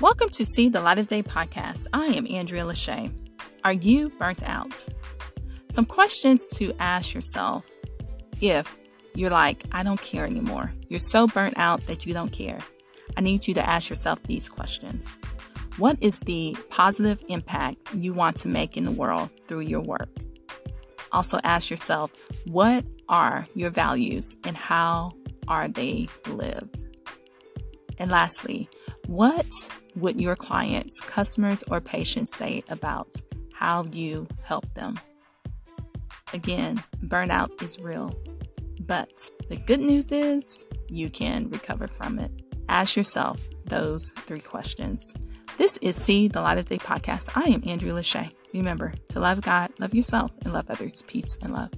Welcome to See the Light of Day podcast. I am Andrea Lashea. Are you burnt out? Some questions to ask yourself if you're like, I don't care anymore. You're so burnt out that you don't care. I need you to ask yourself these questions. What is the positive impact you want to make in the world through your work? Also, ask yourself, what are your values and how are they lived? And lastly, what would your clients, customers, or patients say about how you help them? Again, burnout is real, but the good news is you can recover from it. Ask yourself those three questions. This is See the Light of Day podcast. I am Andrea Lashea. Remember to love God, love yourself, and love others. Peace and love.